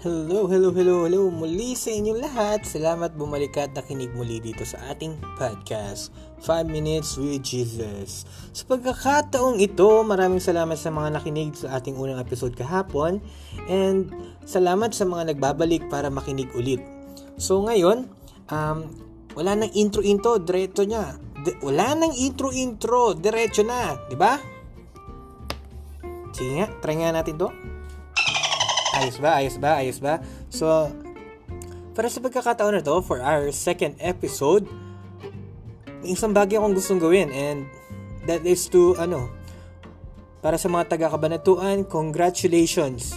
Hello, hello, hello, hello muli sa inyong lahat. Salamat bumalik at nakinig muli dito sa ating podcast, 5 Minutes with Jesus. Sa pagkakataong ito, maraming salamat sa mga nakinig sa ating unang episode kahapon and salamat sa mga nagbabalik para makinig ulit. So ngayon, um, wala nang intro-intro, diretso niya. D- wala nang intro-intro, diretso na, di ba? Sige nga, try nga natin to. Ayos ba? Ayos ba? Ayos ba? So, para sa pagkakataon na to, for our second episode, may isang bagay akong gustong gawin and that is to, ano, para sa mga taga-kabanatuan, congratulations.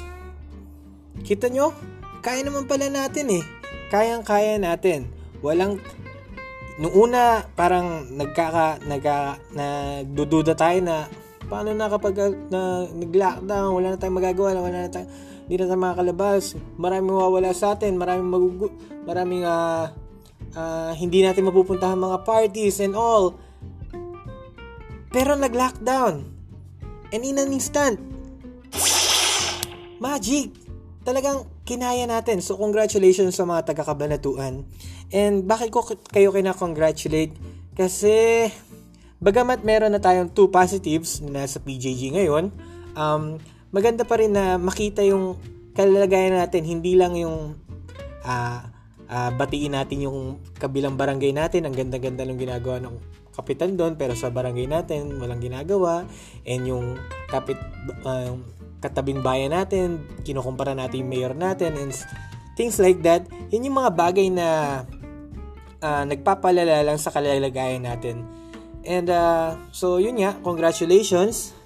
Kita nyo? Kaya naman pala natin eh. Kayang-kaya natin. Walang, nung una, parang nagkaka, nagka, nagdududa tayo na, paano na kapag na, nag-lockdown, wala na tayong magagawa, wala na tayong, hindi na tayo makakalabas, maraming mawawala sa atin, maraming magugu, maraming uh, uh, hindi natin mapupuntahan mga parties and all. Pero nag-lockdown. And in an instant, magic! Talagang kinaya natin. So, congratulations sa mga taga-kabanatuan. And bakit ko kayo kina-congratulate? Kasi, bagamat meron na tayong two positives na sa PJG ngayon, um, maganda pa rin na makita yung kalagayan natin, hindi lang yung uh, uh, batiin natin yung kabilang barangay natin, ang ganda-ganda ng ginagawa ng kapitan doon, pero sa barangay natin, walang ginagawa, and yung kapit, uh, katabing bayan natin, kinukumpara natin yung mayor natin, and things like that, yun yung mga bagay na uh, nagpapalala lang sa kalalagayan natin. And uh, so yun nga, congratulations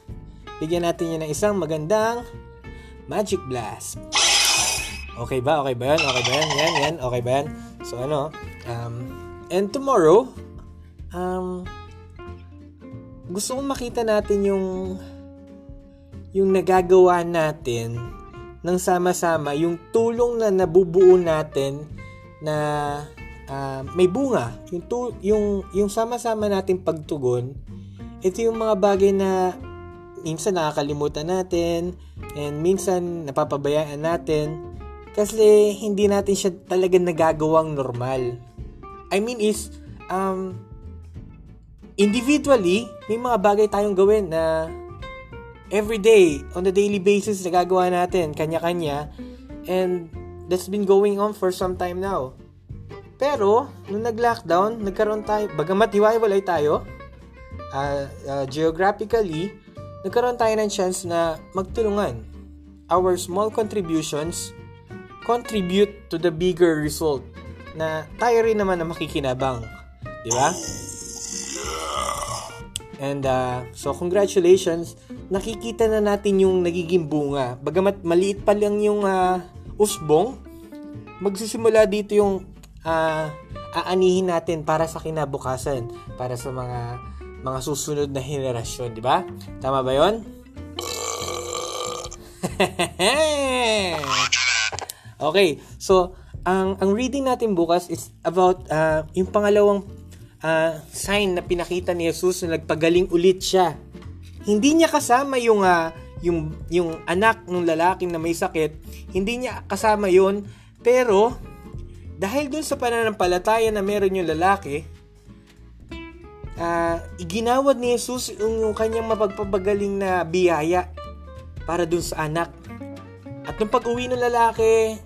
Bigyan natin yan ng isang magandang Magic Blast. Okay ba? Okay ba yan? Okay ba yan? Yan, yan. Okay ba yan? So, ano? Um, and tomorrow, um, gusto kong makita natin yung yung nagagawa natin ng sama-sama, yung tulong na nabubuo natin na uh, may bunga, yung, tu- yung, yung sama-sama natin pagtugon, ito yung mga bagay na minsan nakakalimutan natin and minsan napapabayaan natin kasi hindi natin siya talaga nagagawang normal. I mean is, um, individually, may mga bagay tayong gawin na every day, on a daily basis, nagagawa natin, kanya-kanya, and that's been going on for some time now. Pero, nung nag-lockdown, nagkaroon tayo, bagamat hiwa-hiwalay tayo, uh, uh, geographically, nagkaroon tayo ng chance na magtulungan. Our small contributions contribute to the bigger result na tayo rin naman na makikinabang. Di ba? And uh, so congratulations, nakikita na natin yung nagiging bunga. Bagamat maliit pa lang yung uh, usbong, magsisimula dito yung uh, aanihin natin para sa kinabukasan, para sa mga mga susunod na henerasyon, di ba? Tama ba 'yon? okay, so ang ang reading natin bukas is about uh, yung pangalawang uh, sign na pinakita ni Jesus na nagpagaling ulit siya. Hindi niya kasama yung uh, yung yung anak ng lalaking na may sakit, hindi niya kasama 'yon, pero dahil dun sa pananampalataya na meron yung lalaki, uh, iginawad ni Jesus yung, kanyang mapagpapagaling na biyaya para dun sa anak. At nung pag-uwi ng lalaki,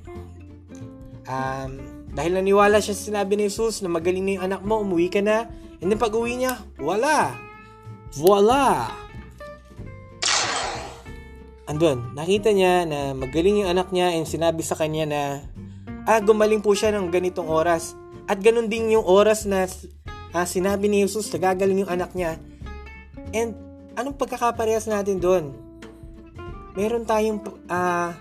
um, dahil naniwala siya sa sinabi ni Jesus na magaling na yung anak mo, umuwi ka na. And then pag-uwi niya, wala. Voila! Andun, nakita niya na magaling yung anak niya and sinabi sa kanya na ah, gumaling po siya ng ganitong oras. At ganun din yung oras na ah, sinabi ni Jesus na gagaling yung anak niya. And anong pagkakaparehas natin doon? Meron tayong ah,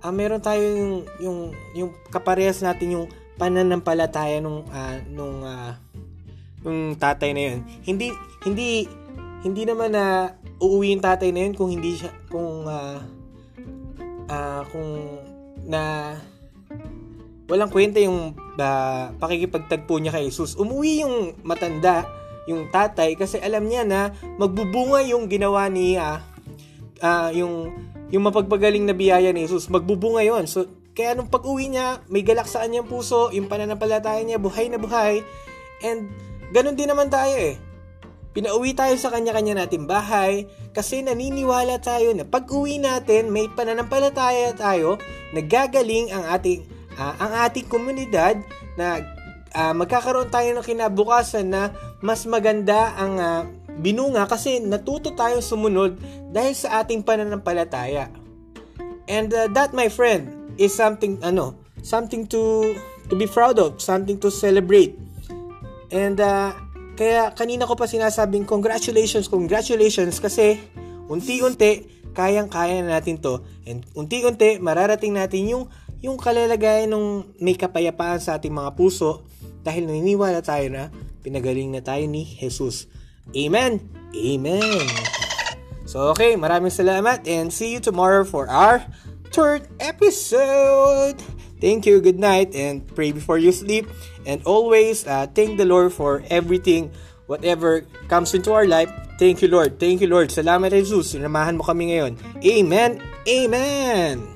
ah meron tayong yung, yung yung kaparehas natin yung pananampalataya nung uh, nung uh, nung tatay na yun. Hindi hindi hindi naman na uuwi yung tatay na yun kung hindi siya kung uh, uh, kung na walang kwenta yung uh, pakikipagtagpo niya kay Jesus. Umuwi yung matanda, yung tatay kasi alam niya na magbubunga yung ginawa ni uh, yung yung mapagpagaling na biyaya ni Jesus. Magbubunga 'yon. So Kaya nung pag-uwi niya, may galak sa kanyang puso, yung pananampalataya niya, buhay na buhay. And ganun din naman tayo eh. Pinauwi tayo sa kanya-kanya nating bahay kasi naniniwala tayo na pag-uwi natin, may pananampalataya tayo, nagagaling ang ating uh, ang ating komunidad na uh, magkakaroon tayo ng kinabukasan na mas maganda ang uh, binunga kasi natuto tayo sumunod dahil sa ating pananampalataya. And uh, that my friend is something ano, something to to be proud of, something to celebrate. And uh, kaya kanina ko pa sinasabing congratulations, congratulations kasi unti-unti kayang-kaya na natin to and unti-unti mararating natin yung yung kalalagayan ng may kapayapaan sa ating mga puso dahil naniniwala tayo na pinagaling na tayo ni Jesus. Amen. Amen. So okay, maraming salamat and see you tomorrow for our third episode. Thank you, good night, and pray before you sleep. And always uh, thank the Lord for everything, whatever comes into our life. Thank you, Lord. Thank you, Lord. Salamat, Jesus. Sinamahan mo kami ngayon. Amen. Amen.